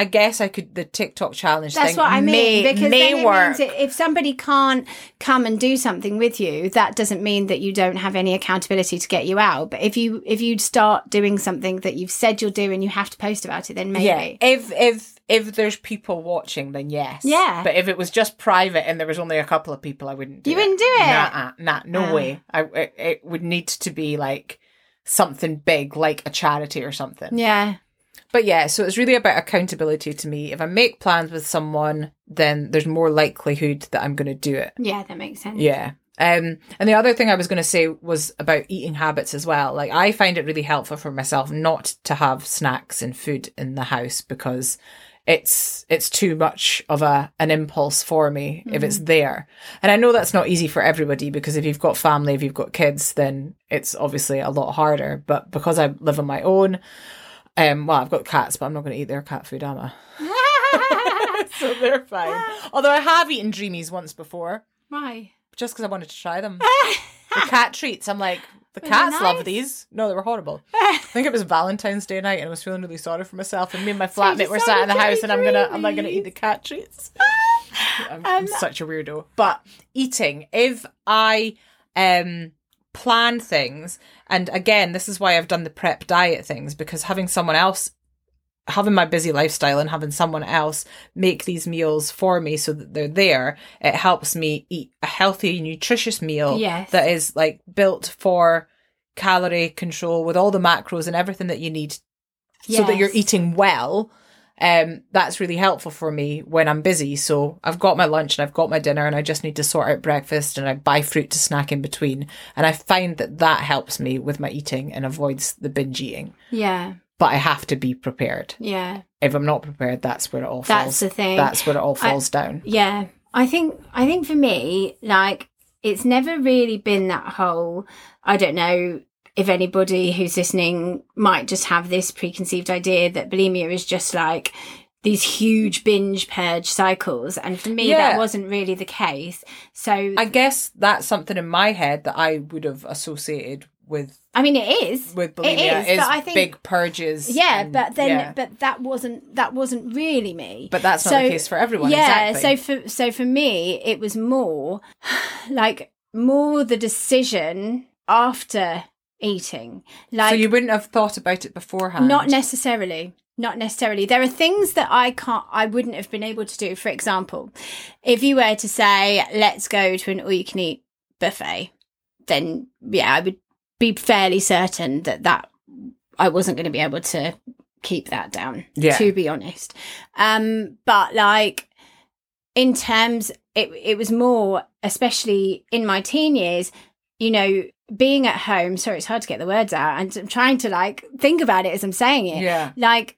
I guess I could the TikTok challenge. That's thing what I mean. may, because may then it work. means if somebody can't come and do something with you, that doesn't mean that you don't have any accountability to get you out. But if you if you start doing something that you've said you'll do and you have to post about it, then maybe. Yeah, if if if there's people watching, then yes. Yeah. But if it was just private and there was only a couple of people, I wouldn't. do You it. wouldn't do it? Nah, nah, no Ah. way. I it, it would need to be like something big, like a charity or something. Yeah. But yeah, so it's really about accountability to me. If I make plans with someone, then there's more likelihood that I'm going to do it. Yeah, that makes sense. Yeah. Um, and the other thing I was going to say was about eating habits as well. Like I find it really helpful for myself not to have snacks and food in the house because it's it's too much of a an impulse for me if it's there. And I know that's not easy for everybody because if you've got family, if you've got kids, then it's obviously a lot harder. But because I live on my own, um, well, I've got cats, but I'm not going to eat their cat food, am I? *laughs* so they're fine. *laughs* Although I have eaten dreamies once before Why? just because I wanted to try them. *laughs* the cat treats. I'm like, the they cats love these. No, they were horrible. I think it was Valentine's Day night, and I was feeling really sorry for myself. And me and my you flatmate were sat in the house, and I'm gonna, I'm not gonna eat the cat treats. I'm, I'm such a weirdo. But eating, if I um plan things, and again, this is why I've done the prep diet things because having someone else having my busy lifestyle and having someone else make these meals for me so that they're there, it helps me eat a healthy, nutritious meal Yes. that is like built for calorie control with all the macros and everything that you need so that you're eating well. Um, that's really helpful for me when I'm busy. So I've got my lunch and I've got my dinner and I just need to sort out breakfast and I buy fruit to snack in between. And I find that that helps me with my eating and avoids the binge eating. Yeah. But I have to be prepared Yeah. if I'm not prepared, that's where it all That's falls. That's the thing. That's where it all falls down. Yeah. I think I think for me, like it's never really been that whole I don't know if anybody who's listening might just have this preconceived idea that bulimia is just like these huge binge purge cycles and for me Yeah. that wasn't really the case so I guess that's something in my head that I would have associated with I mean it is with bulimia is, is, but I think big purges. yeah and- but then yeah. but that wasn't that wasn't really me But that's not So- the case for everyone. yeah exactly. so for so for me it was more *sighs* like more the decision after eating. Like so you wouldn't have thought about it beforehand. not necessarily. Not necessarily. There are things that i can't i wouldn't have been able to do. For example if you were to say let's go to an all you can eat buffet then yeah i would be fairly certain that that i wasn't going to be able to keep that down Yeah. to be honest. Um but like in terms it it was more especially in my teen years you know being at home sorry it's hard to get the words out and i'm trying to like think about it as i'm saying it. Yeah. like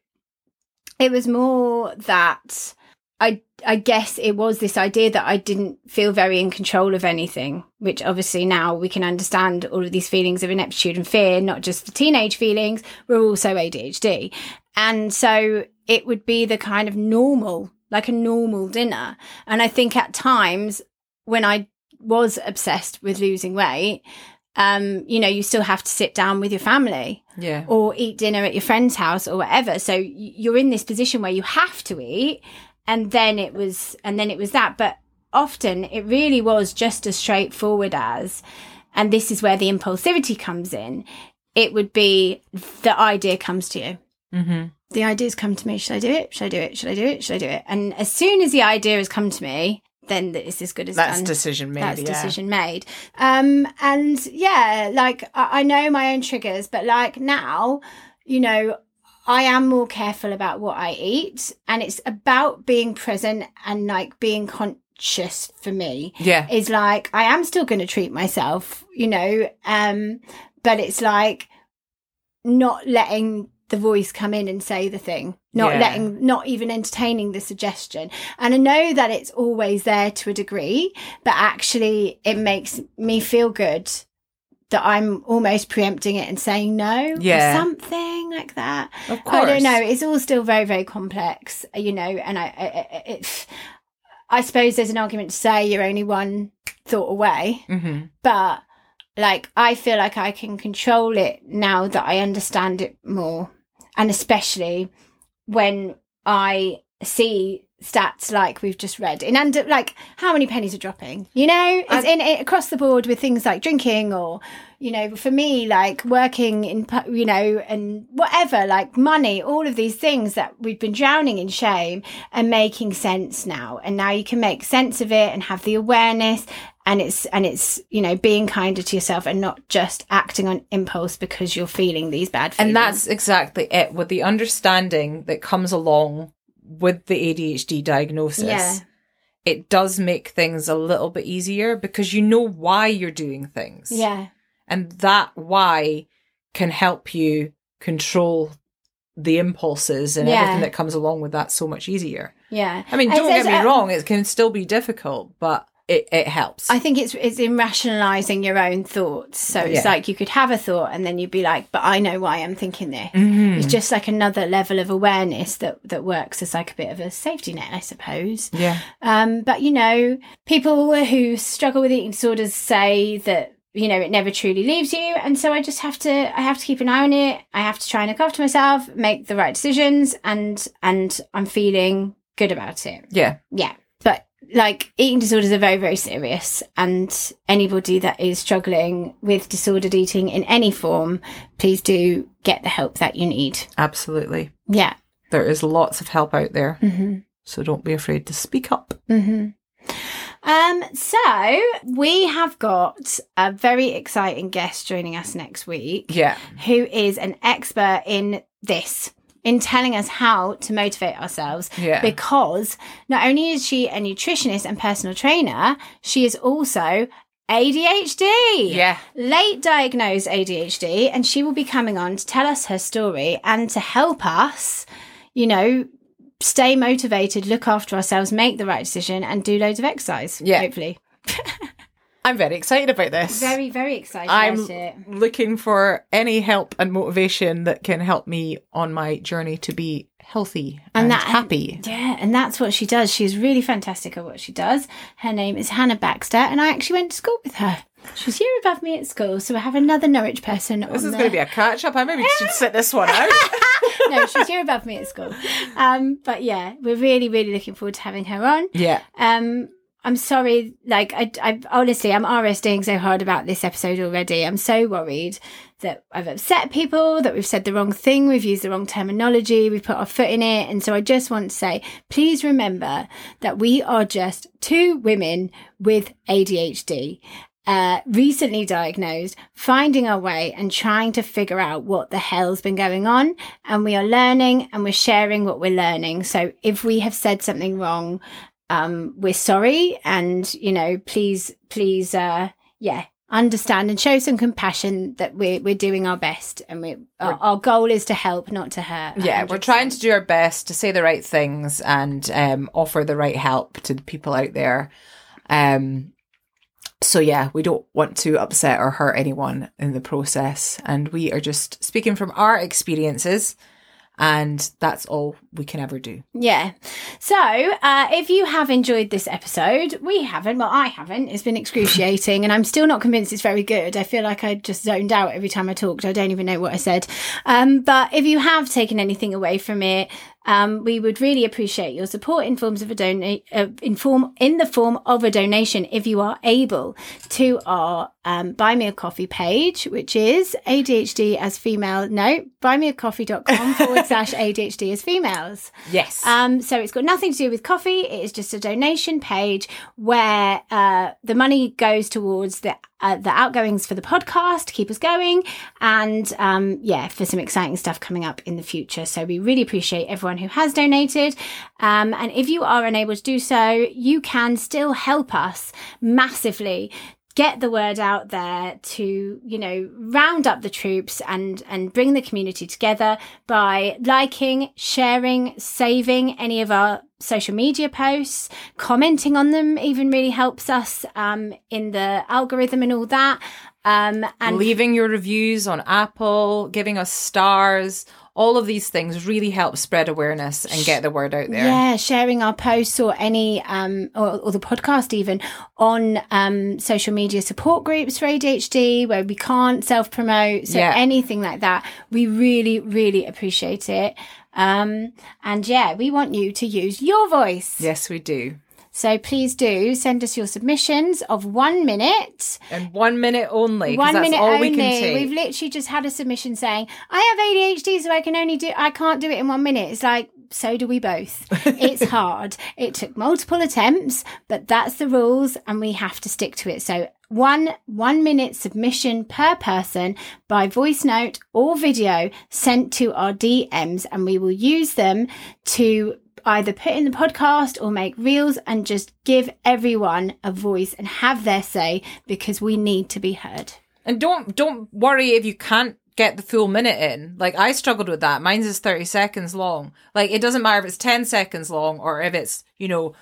it was more that i i guess it was this idea that i didn't feel very in control of anything which obviously now we can understand all of these feelings of ineptitude and fear not just the teenage feelings we're also adhd and so it would be the kind of normal like a normal dinner. And i think at times when i was obsessed with losing weight um you know you still have to sit down with your family Yeah. or eat dinner at your friend's house or whatever. So you're in this position where you have to eat. And then it was, and then it was that. But often it really was just as straightforward as, and this is where the impulsivity comes in. It would be the idea comes to you Mm-hmm. The ideas come to me. Should I do it? Should I do it? Should I do it? Should I do it? And as soon as the idea has come to me, then it's as good as That's done. decision made. That's yeah. decision made. Um, and yeah, like I, I know my own triggers, but like now, you know, I am more careful about what I eat, and it's about being present and like being conscious for me Yeah. is like I am still going to treat myself, you know, um, but it's like not letting the voice come in and say the thing, not Yeah. letting, not even entertaining the suggestion. And I know that it's always there to a degree, but actually it makes me feel good that I'm almost preempting it and saying no, Yeah. or something like that. Of course. I don't know. It's all still very, very complex, you know. And I, I, I- it, I suppose there's an argument to say you're only one thought away, Mm-hmm. but like I feel like I can control it now that I understand it more, and especially when I see stats like we've just read in under like how many pennies are dropping you know? It's in it across the board with things like drinking or you know for me like working in you know and whatever like money all of these things that we've been drowning in shame are making sense now. And now you can make sense of it and have the awareness and it's and it's you know being kinder to yourself and not just acting on impulse because you're feeling these bad feelings And that's exactly it with the understanding that comes along with the ADHD diagnosis. Yeah. It does make things a little bit easier because you know why you're doing things. yeah And that why can help you control the impulses and Yeah. everything that comes along with that so much easier. yeah I mean, don't get me uh, wrong, it can still be difficult, but it, it helps. I think it's it's in rationalizing your own thoughts. So it's Yeah. like you could have a thought and then you'd be like, "But I know why I'm thinking this." Mm-hmm. It's just like another level of awareness that that works as like a bit of a safety net, I suppose. yeah. Um, but you know, people who struggle with eating disorders say that you know it never truly leaves you, and so I just have to I have to keep an eye on it. I have to try and look after myself, make the right decisions, and and I'm feeling good about it Yeah. yeah like eating disorders are very very serious and anybody that is struggling with disordered eating in any form please do get the help that you need Absolutely. yeah There is lots of help out there. hmm So don't be afraid to speak up. mm-hmm. um so we have got a very exciting guest joining us next week Yeah. who is an expert in this in telling us how to motivate ourselves Yeah. because not only is she a nutritionist and personal trainer, she is also ADHD. Yeah. Late diagnosed ADHD, and she will be coming on to tell us her story and to help us, you know, stay motivated, look after ourselves, make the right decision, and do loads of exercise. Yeah. Hopefully. *laughs* I'm very excited about this. Very, very excited I'm about it. looking for any help and motivation that can help me on my journey to be healthy and, And that- happy. Yeah, and that's what she does. She's really fantastic at what she does. Her name is Hannah Baxter, and I actually went to school with her. She's here above me at school, so I have another Norwich person. This is the- going to be a catch up. I maybe should sit this one out. *laughs* no, she's here above me at school. Um, but yeah, we're really, really looking forward to having her on. yeah. Um, I'm sorry, like I, I honestly, I'm RSDing so hard about this episode already. I'm so worried that I've upset people, that we've said the wrong thing, we've used the wrong terminology, we've put our foot in it. And so I just want to say, please remember that we are just two women with ADHD. Uh, recently diagnosed, finding our way and trying to figure out what the hell's been going on. And we are learning and we're sharing what we're learning. So if we have said something wrong, um, we're sorry and you know please please uh yeah understand and show some compassion that we're we're doing our best and we our, our goal is to help not to hurt Yeah, we're trying to do our best to say the right things and um, offer the right help to the people out there. Um, so yeah, we don't want to upset or hurt anyone in the process, and we are just speaking from our experiences, and that's all we can ever do. Yeah. So, uh, if you have enjoyed this episode, we haven't. Well, I haven't. It's been excruciating, and I'm still not convinced it's very good. I feel like I just zoned out every time I talked. I don't even know what I said. Um, but if you have taken anything away from it, Um, we would really appreciate your support in forms of a donate, uh, in form in the form of a donation if you are able to our um, buy me a coffee page, which is ADHD as female. No, buy me a buymeacoffee.com *laughs* forward slash ADHD as females. Yes. Um, so it's got nothing to do with coffee. It is just a donation page where uh, the money goes towards the uh, the outgoings for the podcast to keep us going, and um, yeah, for some exciting stuff coming up in the future. So we really appreciate everyone who has donated. Um, and if you are unable to do so, you can still help us massively get the word out there to you know round up the troops and and bring the community together by liking sharing saving any of our social media posts. Commenting on them even really helps us um in the algorithm and all that. Um and Leaving your reviews on Apple, giving us stars, all of these things really help spread awareness and get the word out there. Yeah, sharing our posts or any um or, or the podcast even on um social media support groups for ADHD where we can't self promote. So Yeah. anything like that, we really really appreciate it. Um and yeah, we want you to use your voice. Yes, we do. So please do send us your submissions of 1 minute. And one minute only. One that's minute all only. we can take. We've literally just had a submission saying, "I have ADHD, so I can only do. I can't do it in one minute." It's like, so do we both. *laughs* it's hard. It took multiple attempts, but that's the rules, and we have to stick to it. So one one minute submission per person by voice note or video sent to our DMs, and we will use them to either put in the podcast or make reels and just give everyone a voice and have their say because we need to be heard. And don't don't worry if you can't get the full minute in. Like I struggled with that. Mine's is 30 seconds long. Like it doesn't matter if it's 10 seconds long or if it's, you know,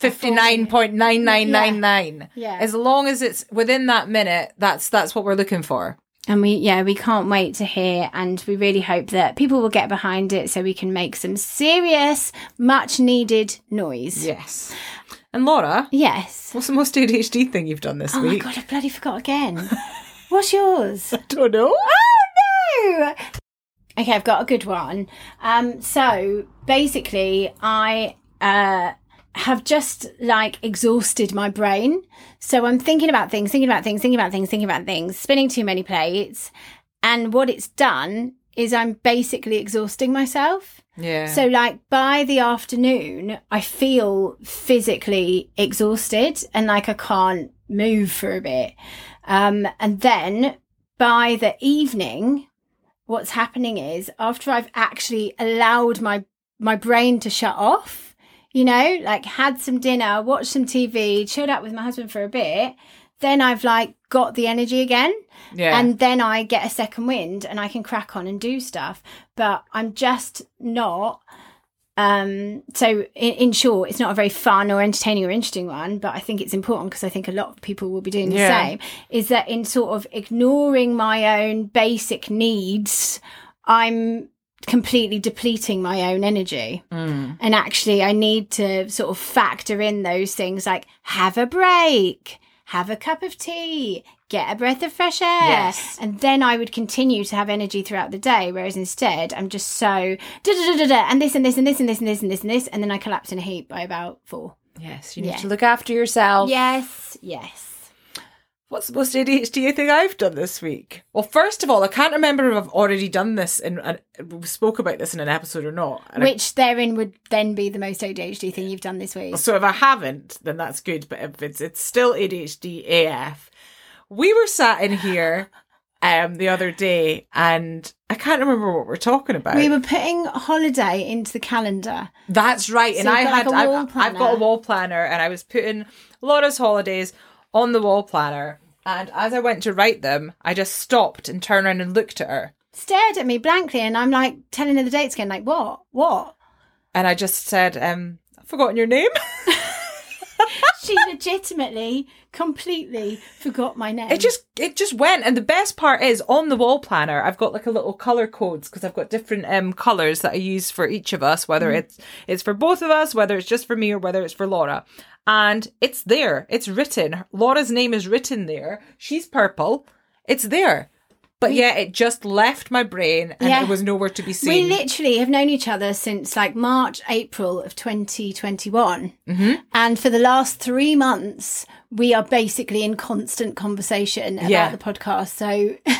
59.9999. Yeah. As long as it's within that minute, that's that's what we're looking for. And we, yeah, we can't wait to hear. And we really hope that people will get behind it so we can make some serious, much needed noise. Yes. And Laura, Yes. what's the most ADHD thing you've done this week? Oh my? God, I bloody forgot again. *laughs* What's yours? I don't know. Oh no! Okay, I've got a good one. Um, so basically, I uh have just like exhausted my brain. So I'm thinking about things, thinking about things, thinking about things, thinking about things, spinning too many plates. And what it's done is I'm basically exhausting myself. Yeah. So, like, by the afternoon, I feel physically exhausted and like I can't move for a bit. Um, and then by the evening, what's happening is after I've actually allowed my my brain to shut off, you know, like had some dinner, watched some TV, chilled out with my husband for a bit, then I've like got the energy again yeah. and then I get a second wind and I can crack on and do stuff. But I'm just not. Um, so in, in short, it's not a very fun or entertaining or interesting one, but I think it's important because I think a lot of people will be doing the Yeah. same. Is that in sort of ignoring my own basic needs, I'm completely depleting my own energy. Mm. And actually, I need to sort of factor in those things like have a break, have a cup of tea, get a breath of fresh air. Yes. And then I would continue to have energy throughout the day. Whereas instead, I'm just so da da da da da, and this and this and this and this and this and this and this. And then I collapse in a heap by about four. yes, you need Yeah. to look after yourself. Yes, yes. What's the most ADHD thing I've done this week? Well, first of all, I can't remember if I've already done this and we spoke about this in an episode or not. And I- Which therein would then be the most ADHD thing you've done this week. so if I haven't, then that's good. But if it's it's still ADHD AF. We were sat in here um the other day and I can't remember what we're talking about. We were putting holiday into the calendar. That's right. So and you've I got, had like, a I've, I've got a wall planner and I was putting Laura's holidays on the wall planner. And as I went to write them, I just stopped and turned around and looked at her. Stared at me blankly, and I'm like telling her the dates again. Like, what? What? And I just said, um, I've forgotten your name. *laughs* She legitimately, completely forgot my name. It just it just went, and the best part is on the wall planner. I've got like a little color codes because I've got different um colors that I use for each of us, whether it's it's for both of us, whether it's just for me or whether it's for Laura. And it's there. It's written. Laura's name is written there. She's purple. It's there. But yeah, it just left my brain and Yeah. it was nowhere to be seen. We literally have known each other since like March, April of 2021. Mm-hmm. And for the last three months, we are basically in constant conversation about Yeah. the podcast. So *laughs*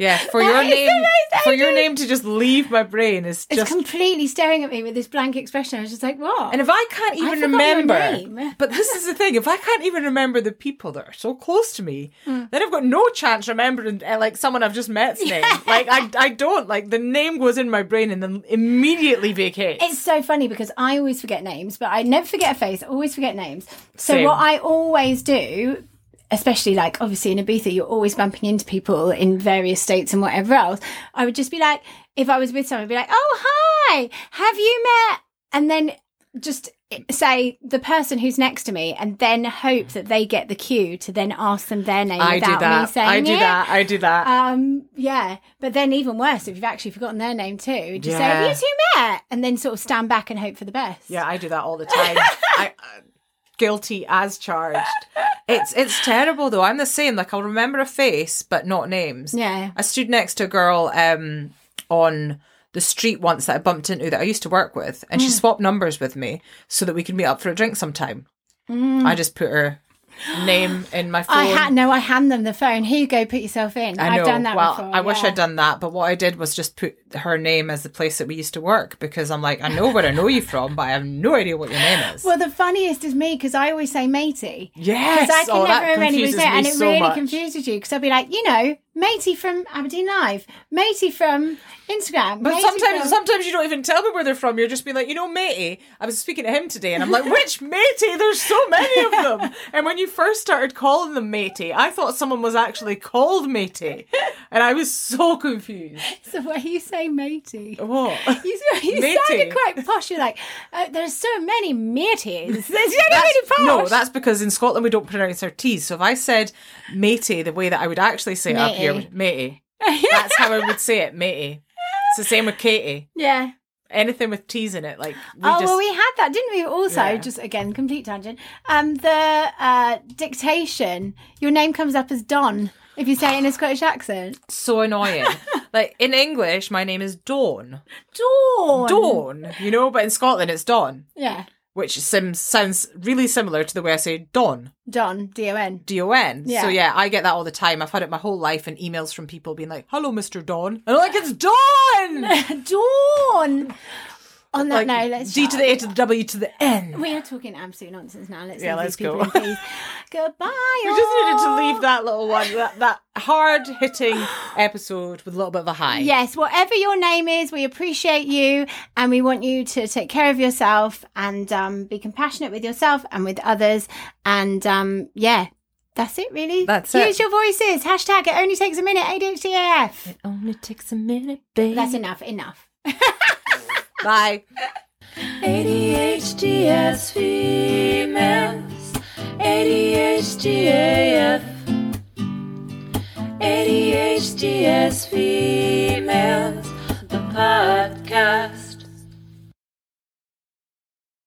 yeah, *laughs* for That your name, for your name to just leave my brain is it's just. completely staring at me with this blank expression. I was just like, what? and if I can't even your remember, name. *laughs* but this is the thing: if I can't even remember the people that are so close to me, Hmm. then I've got no chance remembering uh, like someone I've just met's name. Like I, I don't like the name goes in my brain and then immediately vacates. It's so funny because I always forget names, but I never forget a face. I always forget names. So Same. what I always do, especially like obviously in Ibiza, you're always bumping into people in various states and whatever else. I would just be like, if I was with someone, I'd be like, "Oh hi, have you met?" And then just say the person who's next to me, and then hope that they get the cue to then ask them their name I do without me that. saying I do it. that. I do that. Um, yeah, but then even worse if you've actually forgotten their name too. Just say, "Have you two met?" and then sort of stand back and hope for the best. Yeah, I do that all the time. *laughs* I uh, guilty as charged. It's it's terrible though. I'm the same. Like I'll remember a face but not names. Yeah. I stood next to a girl um on the street once that I bumped into that I used to work with, and she Mm. swapped numbers with me so that we could meet up for a drink sometime. I just put her name in my phone. I had no. I hand them the phone. Here you go. Put yourself in. I have done that well, before. I wish. I'd done that, but what I did was just put her name as the place that we used to work because I'm like, I know where I know you from, but I have no idea what your name is. Well, the funniest is me because I always say matey. yes, Because I can oh, never remember anybody's confuses name, and it so really much. confuses you because I'll be like, you know, matey from Aberdeen Live, matey from Instagram. But matey sometimes, from- sometimes you don't even tell me where they're from. You're just being like, you know, matey. I was speaking to him today, and I'm like, which *laughs* matey? There's so many of *laughs* them. And when you first started calling them matey, I thought someone was actually called matey, and I was so confused. *laughs* So way you say matey. What? You, you Matey. sounded quite posh. You're like, uh, there's so many mateys. There's so many posh. No, that's because in Scotland we don't pronounce our T's. So if I said matey the way that I would actually say it up here, Matey. matey. *laughs* That's how I would say it, matey. It's the same with Katie. yeah. Anything with T's in it, like we oh just well, we had that, didn't we? Also, Yeah. just again, complete tangent. Um, the uh, dictation. Your name comes up as Don if you say it in a Scottish accent. so annoying. *laughs* like in English, my name is Dawn. Dawn. Dawn, you know, but in Scotland it's Dawn, Yeah. Which sim- sounds really similar to the way I say Dawn, Don. D O N. D O N. Yeah. So yeah, I get that all the time. I've had it my whole life and emails from people being like, "Hello, Mr. Dawn," and I'm like, "It's Dawn." *laughs* Dawn. On that like note, let's D to the A to the W to the N. We are talking absolute nonsense now. Let's Yeah, let's go. in peace. *laughs* Goodbye. We just needed to leave that little one, that, that hard hitting *gasps* episode with a little bit of a high. Yes, whatever your name is, we appreciate you and we want you to take care of yourself and um, be compassionate with yourself and with others. And um, yeah, that's it, really. That's Use it. your voices. Hashtag it only takes a minute, ADHDAF. Only takes a minute, babe. That's enough, enough. *laughs* Bye. ADHDS females, ADHDAF, ADHDS females, the podcast.